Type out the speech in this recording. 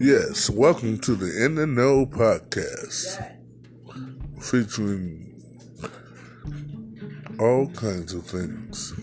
Yes, welcome to the In the Know podcast, featuring all kinds of things.